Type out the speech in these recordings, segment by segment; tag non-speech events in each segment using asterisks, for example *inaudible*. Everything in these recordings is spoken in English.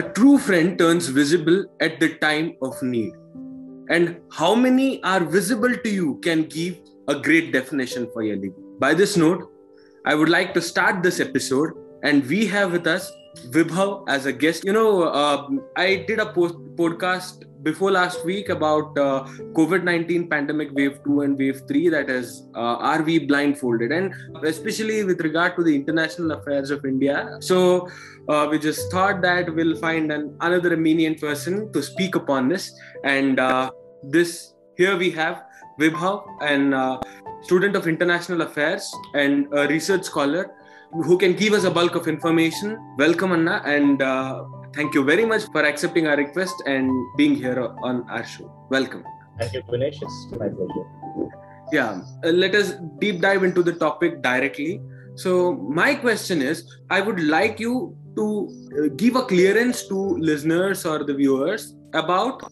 A true friend turns visible at the time of need. And how many are visible to you can give a great definition for your living. By this note, I would like to start this episode, and we have with us Vibhav as a guest. You know, uh, I did a post- podcast before last week about uh, COVID 19 pandemic wave 2 and wave 3 that is, uh, are we blindfolded? And especially with regard to the international affairs of India. So uh, we just thought that we'll find an, another Armenian person to speak upon this. And uh, this here we have Vibhav, an uh, student of international affairs and a research scholar who can give us a bulk of information. Welcome, Anna, and uh, thank you very much for accepting our request and being here on our show. Welcome. Thank you, Gunesh. It's my pleasure. Yeah, uh, let us deep dive into the topic directly. So, my question is I would like you to uh, give a clearance to listeners or the viewers about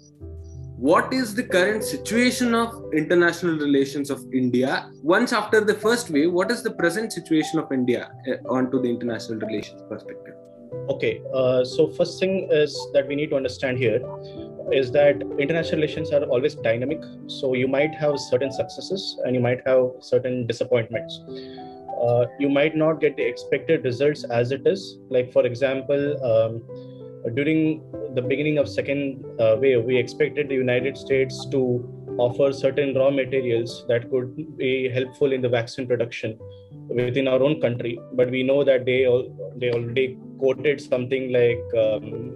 what is the current situation of international relations of India? Once after the first wave, what is the present situation of India uh, onto the international relations perspective? Okay, uh, so first thing is that we need to understand here is that international relations are always dynamic. So you might have certain successes and you might have certain disappointments. Uh, you might not get the expected results as it is. Like for example, um, during the beginning of second uh, wave, we expected the United States to offer certain raw materials that could be helpful in the vaccine production within our own country. But we know that they all, they already quoted something like um,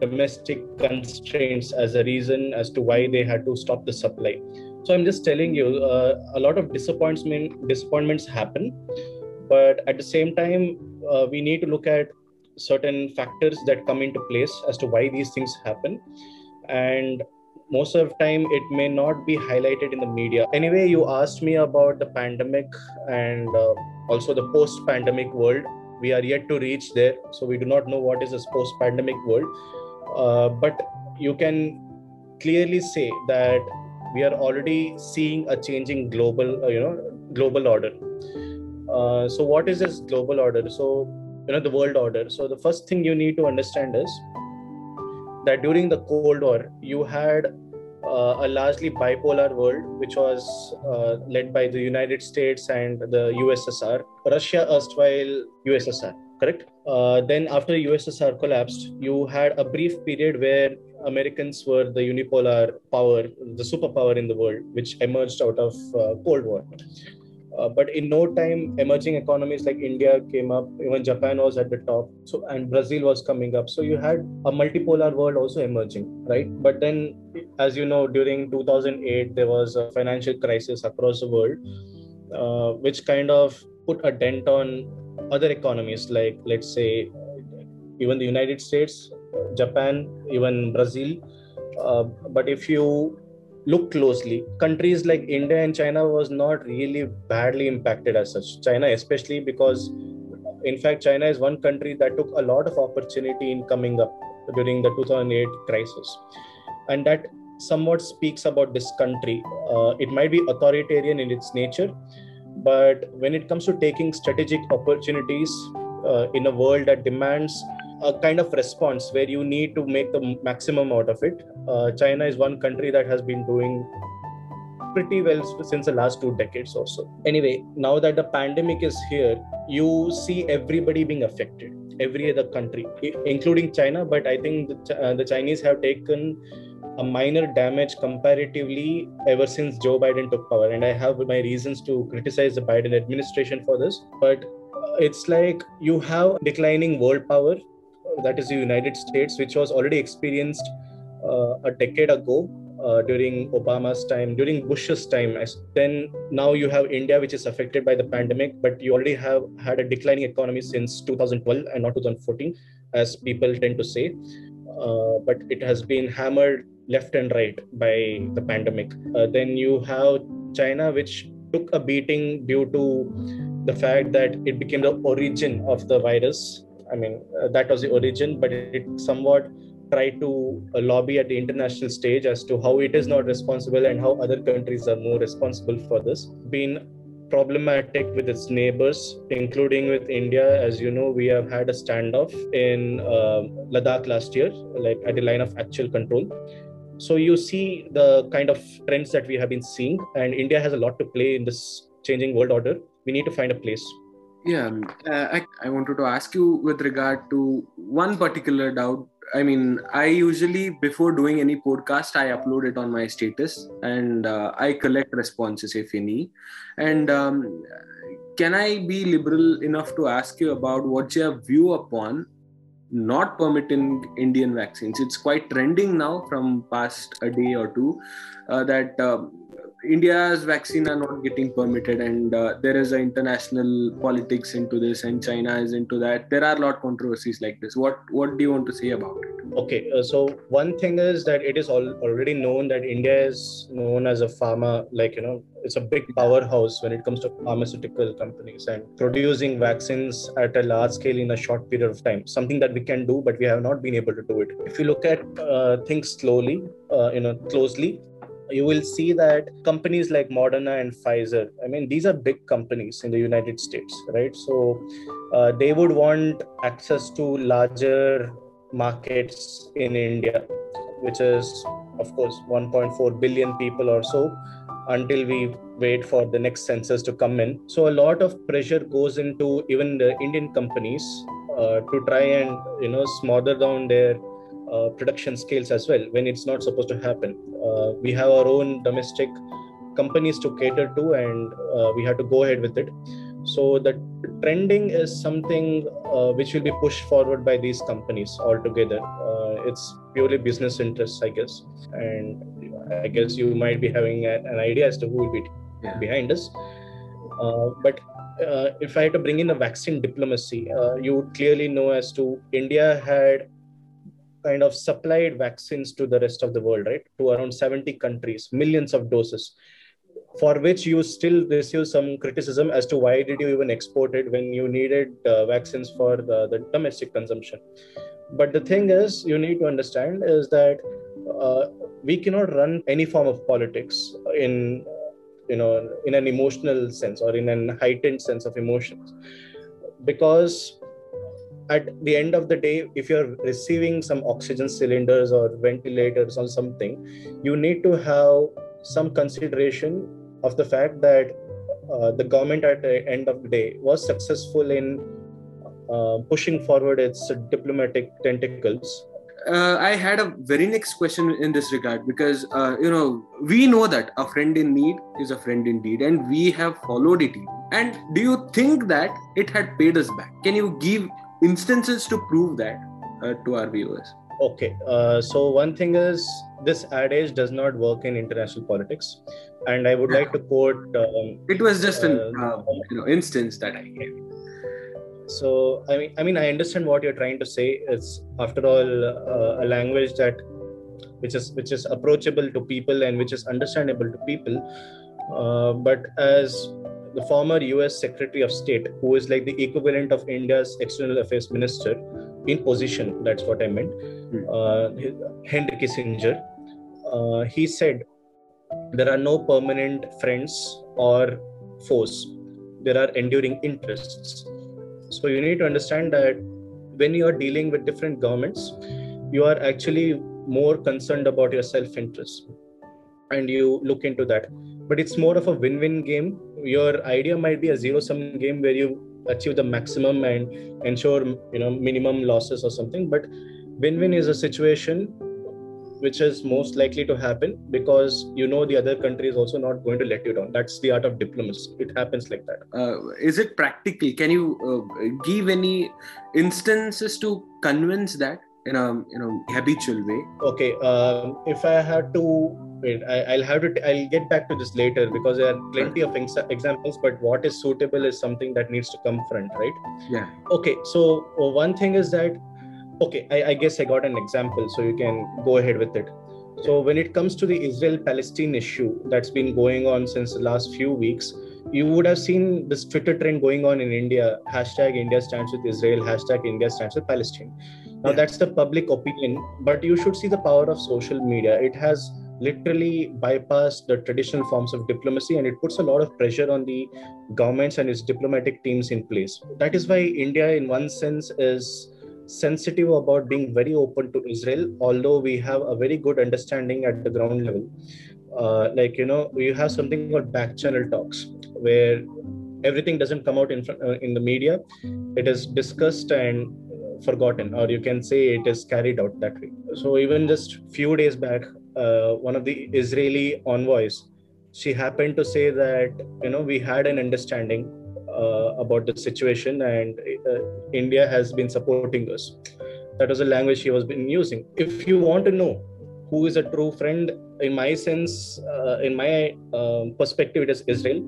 domestic constraints as a reason as to why they had to stop the supply. So I'm just telling you, uh, a lot of disappointment disappointments happen, but at the same time, uh, we need to look at certain factors that come into place as to why these things happen. And most of the time it may not be highlighted in the media. Anyway you asked me about the pandemic and uh, also the post pandemic world we are yet to reach there so we do not know what is this post pandemic world. Uh, but you can clearly say that we are already seeing a changing global uh, you know global order. Uh, so what is this global order? So you know the world order. So the first thing you need to understand is that during the cold war you had a largely bipolar world which was uh, led by the united states and the ussr russia erstwhile ussr correct? Uh, then after ussr collapsed you had a brief period where americans were the unipolar power the superpower in the world which emerged out of uh, cold war uh, but in no time, emerging economies like India came up. Even Japan was at the top. So and Brazil was coming up. So you had a multipolar world also emerging, right? But then, as you know, during 2008 there was a financial crisis across the world, uh, which kind of put a dent on other economies like let's say even the United States, Japan, even Brazil. Uh, but if you look closely. Countries like india and china was not really badly impacted as such. China especially because in fact china is one country that took a lot of opportunity in coming up during the 2008 crisis. And that somewhat speaks about this country. Uh, it might be authoritarian in its nature but when it comes to taking strategic opportunities uh, in a world that demands a kind of response where you need to make the maximum out of it. Uh, China is one country that has been doing pretty well since the last two decades or so. Anyway, now that the pandemic is here, you see everybody being affected, every other country, including China. But I think the, uh, the Chinese have taken a minor damage comparatively ever since Joe Biden took power. And I have my reasons to criticize the Biden administration for this. But it's like you have declining world power that is the United States, which was already experienced uh, a decade ago uh, during Obama's time, during Bush's time. Then now you have India, which is affected by the pandemic, but you already have had a declining economy since 2012 and not 2014, as people tend to say. Uh, but it has been hammered left and right by the pandemic. Uh, then you have China, which took a beating due to the fact that it became the origin of the virus I mean, uh, that was the origin, but it somewhat tried to uh, lobby at the international stage as to how it is not responsible and how other countries are more responsible for this. Been problematic with its neighbors, including with India. As you know, we have had a standoff in uh, Ladakh last year, like at the line of actual control. So you see the kind of trends that we have been seeing, and India has a lot to play in this changing world order. We need to find a place. Yeah, um, uh, I, I wanted to ask you with regard to one particular doubt I mean, I usually before doing any podcast, I upload it on my status and uh, I collect responses if any. And um, can I be liberal enough to ask you about what's your view upon not permitting Indian vaccines? It's quite trending now from past a day or two uh, that. Um, India's vaccine are not getting permitted, and uh, there is an international politics into this, and China is into that. There are a lot of controversies like this. What what do you want to say about it? Okay, uh, so one thing is that it is all, already known that India is known as a pharma, like you know, it's a big powerhouse when it comes to pharmaceutical companies and producing vaccines at a large scale in a short period of time. Something that we can do, but we have not been able to do it. If you look at uh, things slowly, uh, you know, closely, you will see that companies like Moderna and Pfizer, I mean, these are big companies in the United States, right? So uh, they would want access to larger markets in India, which is, of course, 1.4 billion people or so until we wait for the next census to come in. So a lot of pressure goes into even the Indian companies uh, to try and you know smother down their uh, production scales as well when it's not supposed to happen. Uh, we have our own domestic companies to cater to, and uh, we have to go ahead with it. So the trending is something uh, which will be pushed forward by these companies altogether. Uh, it's purely business interests, I guess, and I guess you might be having a, an idea as to who will be yeah. behind this. but uh, if I had to bring in the vaccine diplomacy, uh, you would clearly know as to India had kind of supplied vaccines to the rest of the world, right? To around 70 countries, millions of doses, for which you still receive some criticism as to why did you even export it when you needed uh, vaccines for the, the domestic consumption. But the thing is, you need to understand is that uh, we cannot run any form of politics in you know in an emotional sense or in an heightened sense of emotions because at the end of the day if you're receiving some oxygen cylinders or ventilators or something you need to have some consideration of the fact that uh, the government at the end of the day was successful in uh, pushing forward its diplomatic tentacles uh, I had a very next question in this regard because uh, you know we know that a friend in need is a friend indeed, and we have followed it. And do you think that it had paid us back? Can you give instances to prove that uh, to our viewers. Okay uh, so one thing is this adage does not work in international politics and i would yeah. like to quote um, it was just an uh, um, you know instance that i gave. So i mean i mean i understand what you're trying to say. It's after all uh, a language that which is which is approachable to people and which is understandable to people. Uh, but as the former US Secretary of State, who is like the equivalent of India's external affairs minister in position, that's what I meant, mm. uh, Henry Kissinger, uh, he said, There are no permanent friends or foes, there are enduring interests. So you need to understand that when you are dealing with different governments, you are actually more concerned about your self interest and you look into that but it's more of a win-win game. Your idea might be a zero sum game where you achieve the maximum and ensure you know minimum losses or something but win-win is a situation which is most likely to happen because you know the other country is also not going to let you down. That's the art of diplomacy. It happens like that. Uh, is it practical? Can you uh, give any instances to convince that in a you know habitual way. Okay um, if i had to wait I, will have to i will get back to this later because there are plenty of ex- examples but what is suitable is something that needs to come front right? Yeah. Okay so uh, one thing is that okay I, I guess i got an example so you can go ahead with it. So when it comes to the israel palestine issue that's been going on since the last few weeks you would have seen this twitter trend going on in india hashtag india stands with israel hashtag india stands with palestine now yeah. that's the public opinion but you should see the power of social media it has literally bypassed the traditional forms of diplomacy and it puts a lot of pressure on the governments and its diplomatic teams in place. That is why India, in one sense, is sensitive about being very open to Israel, although we have a very good understanding at the ground level. Uh, like, you know, we have something called back channel talks where everything doesn't come out in, uh, in the media, it is discussed and forgotten or you can say it is carried out that way. So even just few days back uh, one of the israeli envoys she happened to say that you know we had an understanding uh, about the situation and uh, india has been supporting us. That was the language she was been using. If you want to know who is a true friend in my sense uh, in my um, perspective it is israel.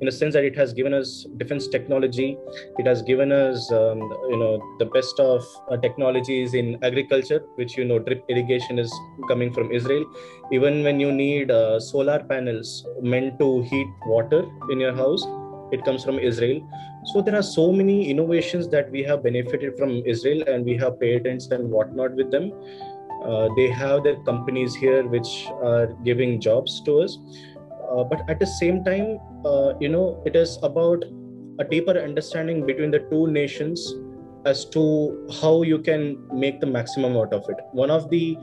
In a sense that it has given us defense technology. It has given us um, you know the best of uh, technologies in agriculture which you know drip irrigation is coming from israel. Even when you need uh, solar panels meant to heat water in your house it comes from israel. So there are so many innovations that we have benefited from israel and we have patents and whatnot with them uh, they have their companies here which are giving jobs to us. Uh, but at the same time uh, you know it is about a deeper understanding between the two nations as to how you can make the maximum out of it. One of the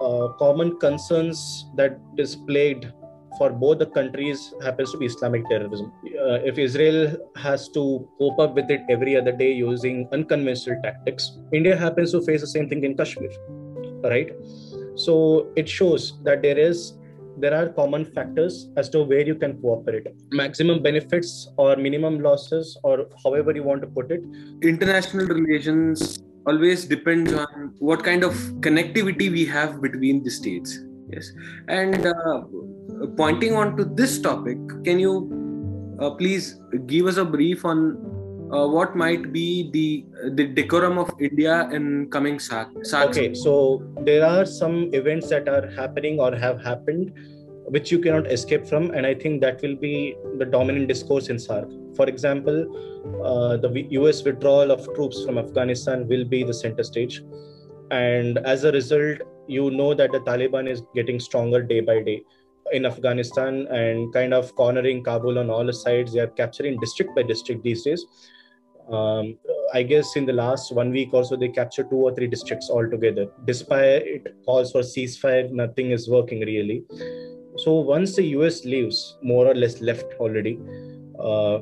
uh, common concerns that is plagued for both the countries happens to be Islamic terrorism. Uh, if Israel has to cope up with it every other day using unconventional tactics, India happens to face the same thing in Kashmir right? So it shows that there is there are common factors as to where you can cooperate. Maximum benefits or minimum losses or however you want to put it. International relations always depends on what kind of connectivity we have between the states yes? And uh, pointing on to this topic can you uh, please give us a brief on uh, what might be the the decorum of India in coming SAARC? Okay, so there are some events that are happening or have happened which you cannot escape from, and I think that will be the dominant discourse in SAARC. For example, uh, the US withdrawal of troops from Afghanistan will be the center stage, and as a result, you know that the Taliban is getting stronger day by day in Afghanistan and kind of cornering Kabul on all sides. They are capturing district by district these days um, I guess in the last one week or so, they captured two or three districts altogether. Despite it calls for ceasefire, nothing is working really. So once the US leaves, more or less left already, uh,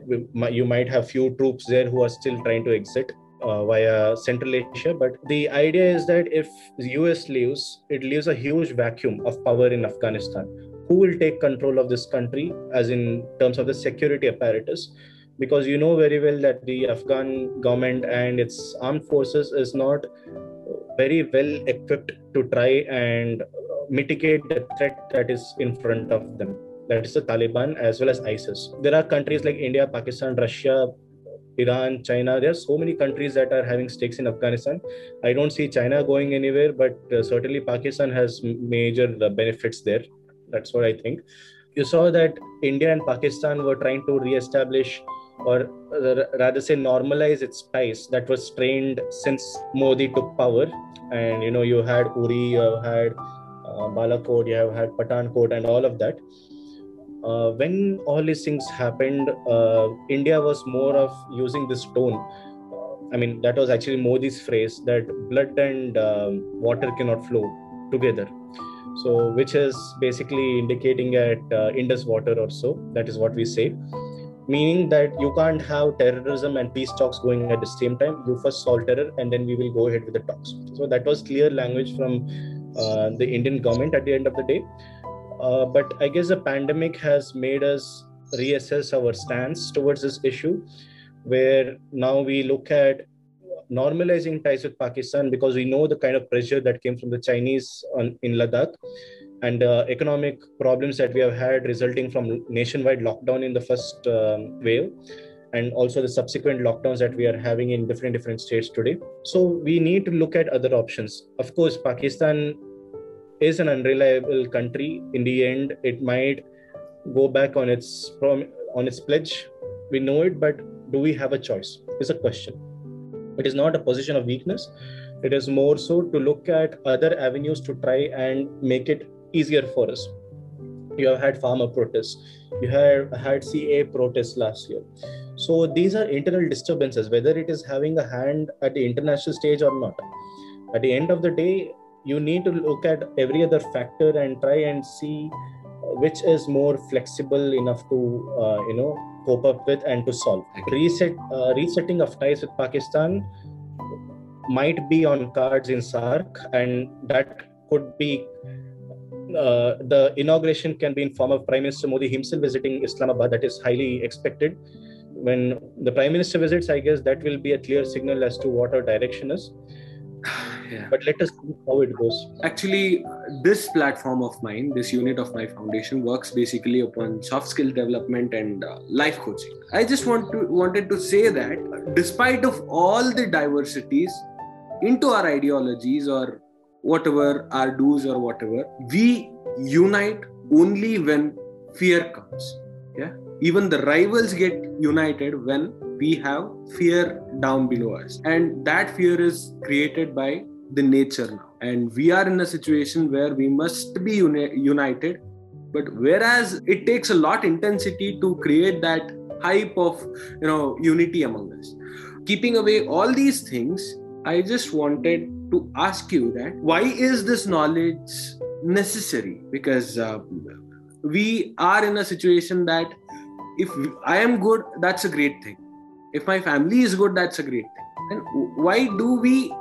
you might have few troops there who are still trying to exit uh, via Central Asia. But the idea is that if US leaves, it leaves a huge vacuum of power in Afghanistan. Who will take control of this country, as in terms of the security apparatus? Because you know very well that the Afghan government and its armed forces is not very well equipped to try and mitigate the threat that is in front of them. That is the Taliban as well as ISIS. There are countries like India, Pakistan, Russia, Iran, China. There are so many countries that are having stakes in Afghanistan. I don't see China going anywhere, but uh, certainly Pakistan has major uh, benefits there. That's what I think. You saw that India and Pakistan were trying to re-establish or rather say normalize its ties that was strained since Modi took power. And you know, you had Uri, you had uh, Balakot, you have had Pathankot, and all of that. Uh, when all these things happened, uh, India was more of using this tone. Uh, I mean, that was actually Modi's phrase that blood and um, water cannot flow together. So, which is basically indicating at uh, Indus water or so. That is what we say meaning that you can't have terrorism and peace talks going at the same time. You first solve terror and then we will go ahead with the talks. So that was clear language from uh, the indian government at the end of the day. Uh, but i guess the pandemic has made us reassess our stance towards this issue where now we look at normalizing ties with pakistan because we know the kind of pressure that came from the chinese on, in ladakh and uh, economic problems that we have had resulting from nationwide lockdown in the first um, wave and also the subsequent lockdowns that we are having in different different states today. So we need to look at other options. Of course pakistan is an unreliable country. In the end it might go back on its on its pledge. We know it but do we have a choice? Is a question. It is not a position of weakness. It is more so to look at other avenues to try and make it easier for us. You have had farmer protests. You have had CAA protests last year. So these are internal disturbances, whether it is having a hand at the international stage or not. At the end of the day, you need to look at every other factor and try and see which is more flexible enough to uh, you know cope up with and to solve. Reset uh, resetting of ties with Pakistan might be on cards in SAARC, and that could be uh, the inauguration can be in form of Prime Minister Modi himself visiting Islamabad. That is highly expected. When the Prime Minister visits, I guess that will be a clear signal as to what our direction is. *sighs* Yeah. But let us see how it goes. Actually, this platform of mine, this unit of my foundation, works basically upon soft skill development and uh, life coaching. I just want to wanted to say that despite of all the diversities into our ideologies or whatever our do's or whatever we unite only when fear comes. Yeah? Even the rivals get united when we have fear down below us. And that fear is created by the nature now. And we are in a situation where we must be uni- united. But whereas it takes a lot intensity to create that hype of you know unity among us. Keeping away all these things i just wanted to ask you that why is this knowledge necessary? Because uh, we are in a situation that if i am good that's a great thing. If my family is good that's a great thing. And why do we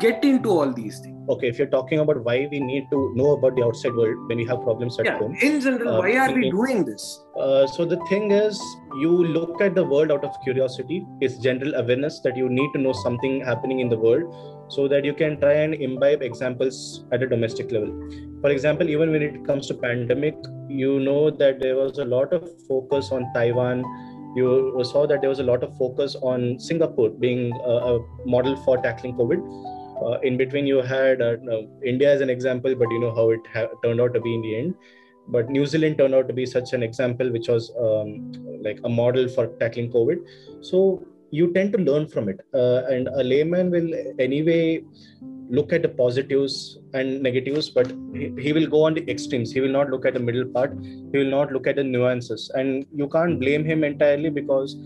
get into all these things? Okay if you're talking about why we need to know about the outside world when we have problems at yeah, home in general uh, why are we doing this? Uh, so the thing is you look at the world out of curiosity. It's general awareness that you need to know something happening in the world so that you can try and imbibe examples at a domestic level for example even when it comes to pandemic you know that there was a lot of focus on taiwan you saw that there was a lot of focus on Singapore being a, model for tackling COVID. Uh, in between, you had uh, India as an example, but you know how it ha- turned out to be in the end. But New Zealand turned out to be such an example, which was um, like a model for tackling COVID. So you tend to learn from it, uh, and a layman will anyway look at the positives and negatives but he, he, will go on the extremes. He will not look at the middle part. He will not look at the nuances. And you can't blame him entirely because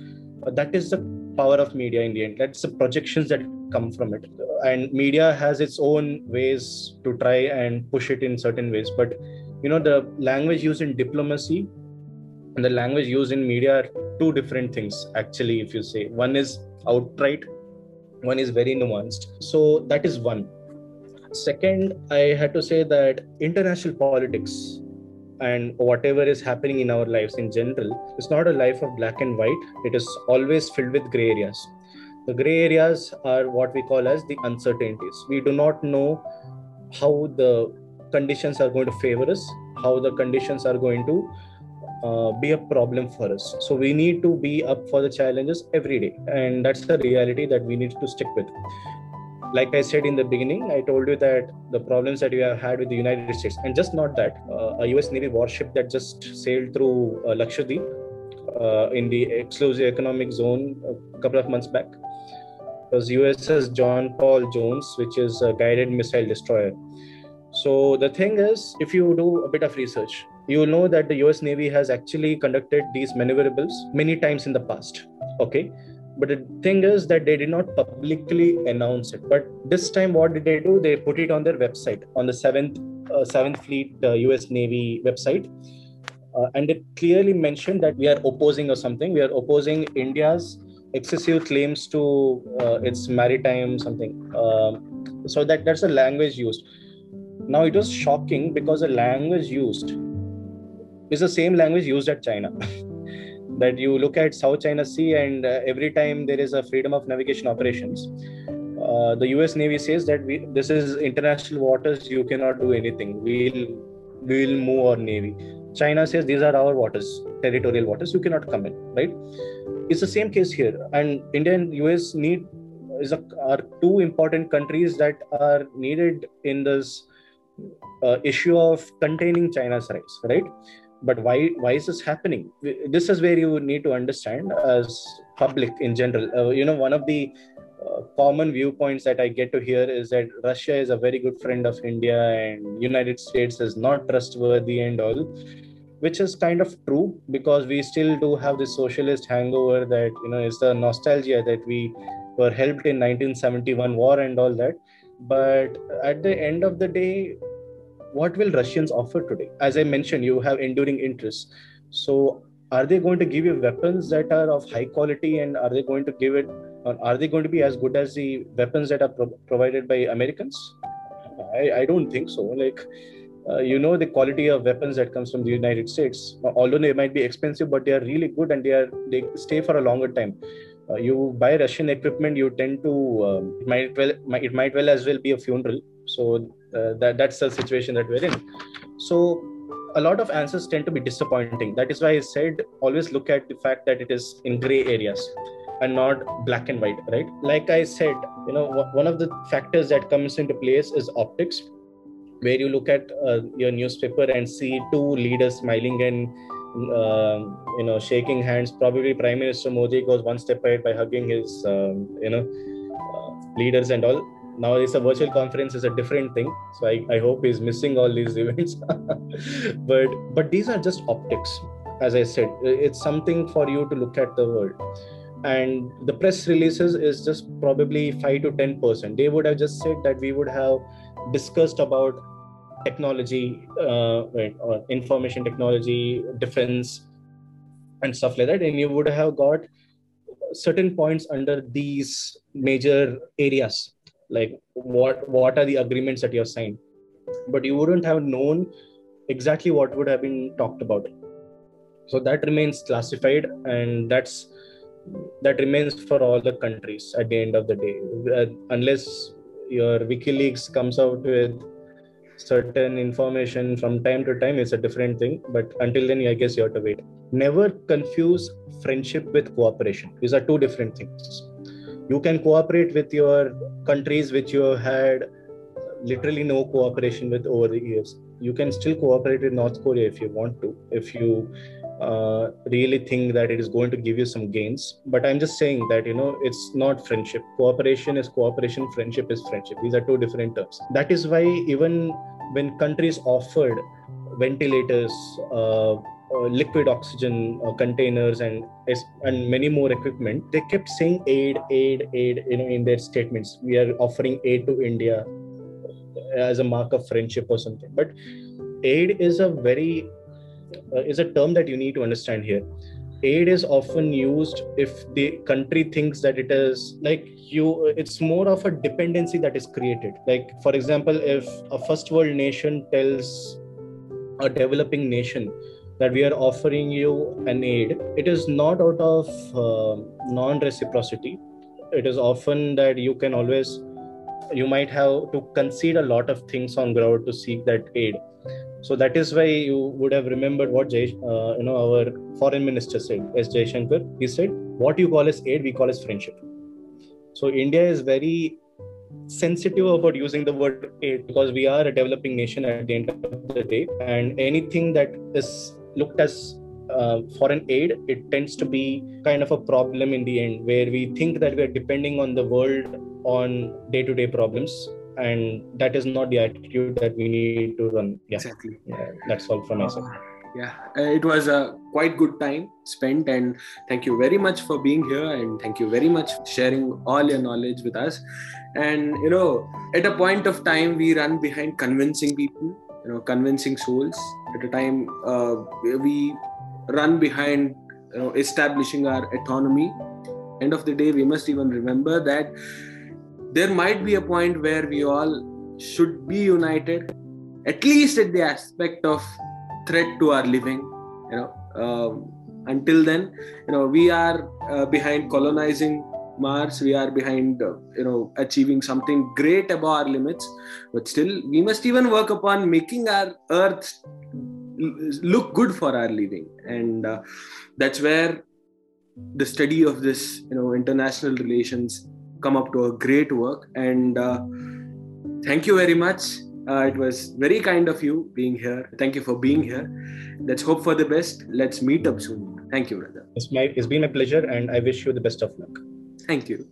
uh, that is the power of media in the end. That's the projections that come from it. And media has its own ways to try and push it in certain ways. But you know the language used in diplomacy and the language used in media are two different things actually if you say. One is outright one is very nuanced. So that is one. Second i had to say that international politics and whatever is happening in our lives in general is not a life of black and white. It is always filled with gray areas. The gray areas are what we call as the uncertainties. We do not know how the conditions are going to favor us how the conditions are going to uh, be a problem for us. So we need to be up for the challenges every day, and that's the reality that we need to stick with. Like I said in the beginning, I told you that the problems that we have had with the United States, and just not that, uh, a US Navy warship that just sailed through uh, Lakshadweep uh, in the exclusive economic zone a couple of months back was USS John Paul Jones, which is a guided missile destroyer. So the thing is, if you do a bit of research, you know that the US Navy has actually conducted these maneuverabilis many times in the past. Okay. But the thing is that they did not publicly announce it. But this time, what did they do? They put it on their website, on the 7th, uh, 7th Fleet uh, US Navy website. Uh, and it clearly mentioned that we are opposing or something. We are opposing India's excessive claims to uh, its maritime something. Um, so that that's the language used. Now it was shocking because the language used is the same language used at China. *laughs* that you look at South China Sea, and uh, every time there is a freedom of navigation operations, uh, the U.S. Navy says that we, this is international waters. You cannot do anything. We'll we'll move our navy. China says these are our waters, territorial waters. You cannot come in. Right? It's the same case here. And India and U.S. need is a, are two important countries that are needed in this uh, issue of containing China's rise, Right? but why why is this happening this is where you need to understand as public in general uh, you know one of the uh, common viewpoints that I get to hear is that Russia is a very good friend of India and United States is not trustworthy and all, which is kind of true because we still do have this socialist hangover that you know is the nostalgia that we were helped in 1971 war and all that. But at the end of the day, what will Russians offer today? As I mentioned, you have enduring interests. So are they going to give you weapons that are of high quality and are they going to give it are they going to be as good as the weapons that are pro- provided by americans I, I don't think so like uh, you know the quality of weapons that comes from the united states although they might be expensive but they are really good and they are they stay for a longer time uh, you buy russian equipment you tend to um, it might well it might well as well be a funeral so uh, that that's the situation that we're in so a lot of answers tend to be disappointing. That is why I said always look at the fact that it is in gray areas and not black and white, right? Like I said, you know, one of the factors that comes into place is optics, where you look at uh, your newspaper and see two leaders smiling and uh, you know shaking hands. Probably Prime Minister Modi goes one step ahead by hugging his um, you know uh, leaders and all now it's a virtual conference is a different thing. So i, I hope he's missing all these *laughs* events. But but these are just optics. As i said it's something for you to look at the world. And the press releases is just probably 5 to 10 percent. They would have just said that we would have discussed about technology uh, or information technology defense and stuff like that. And you would have got certain points under these major areas like what what are the agreements that you have signed? But you wouldn't have known exactly what would have been talked about. So that remains classified and that's that remains for all the countries at the end of the day. Uh, unless your wikileaks comes out with certain information from time to time it's a different thing. But until then i guess you have to wait. Never confuse friendship with cooperation. These are two different things you can cooperate with your countries which you have had literally no cooperation with over the years. You can still cooperate with north korea if you want to if you uh, really think that it is going to give you some gains. But i'm just saying that you know it's not friendship. Cooperation is cooperation friendship is friendship. These are two different terms. That is why even when countries offered ventilators uh, liquid oxygen uh, containers and and many more equipment they kept saying aid aid aid you know in their statements. We are offering aid to india as a mark of friendship or something. But aid is a very uh, is a term that you need to understand here. Aid is often used if the country thinks that it is like you it's more of a dependency that is created. Like for example if a first world nation tells a developing nation that we are offering you an aid it is not out of uh, non reciprocity it is often that you can always you might have to concede a lot of things on ground to seek that aid. So that is why you would have remembered what Jay, uh, you know our foreign minister said s. Jaishankar. He said what you call as aid we call as friendship. So india is very sensitive about using the word aid because we are a developing nation at the end of the day and anything that is looked as uh, foreign aid, it tends to be kind of a problem in the end, where we think that we are depending on the world on day to day problems. And that is not the attitude that we need to run. Yeah. Exactly. Yeah, that's all from myself. Uh, yeah, uh, it was a quite good time spent. And thank you very much for being here. And thank you very much for sharing all your knowledge with us. And, you know, at a point of time, we run behind convincing people you know convincing souls at a time uh, we run behind you know, establishing our autonomy. End of the day we must even remember that there might be a point where we all should be united at least at the aspect of threat to our living you know um, until then you know we are uh, behind colonizing Mars, we are behind, uh, you know, achieving something great above our limits. But still, we must even work upon making our Earth look good for our living, and uh, that's where the study of this, you know, international relations come up to a great work. And uh, thank you very much. Uh, it was very kind of you being here. Thank you for being here. Let's hope for the best. Let's meet up soon. Thank you, brother. It's, my, it's been a pleasure, and I wish you the best of luck. Thank you.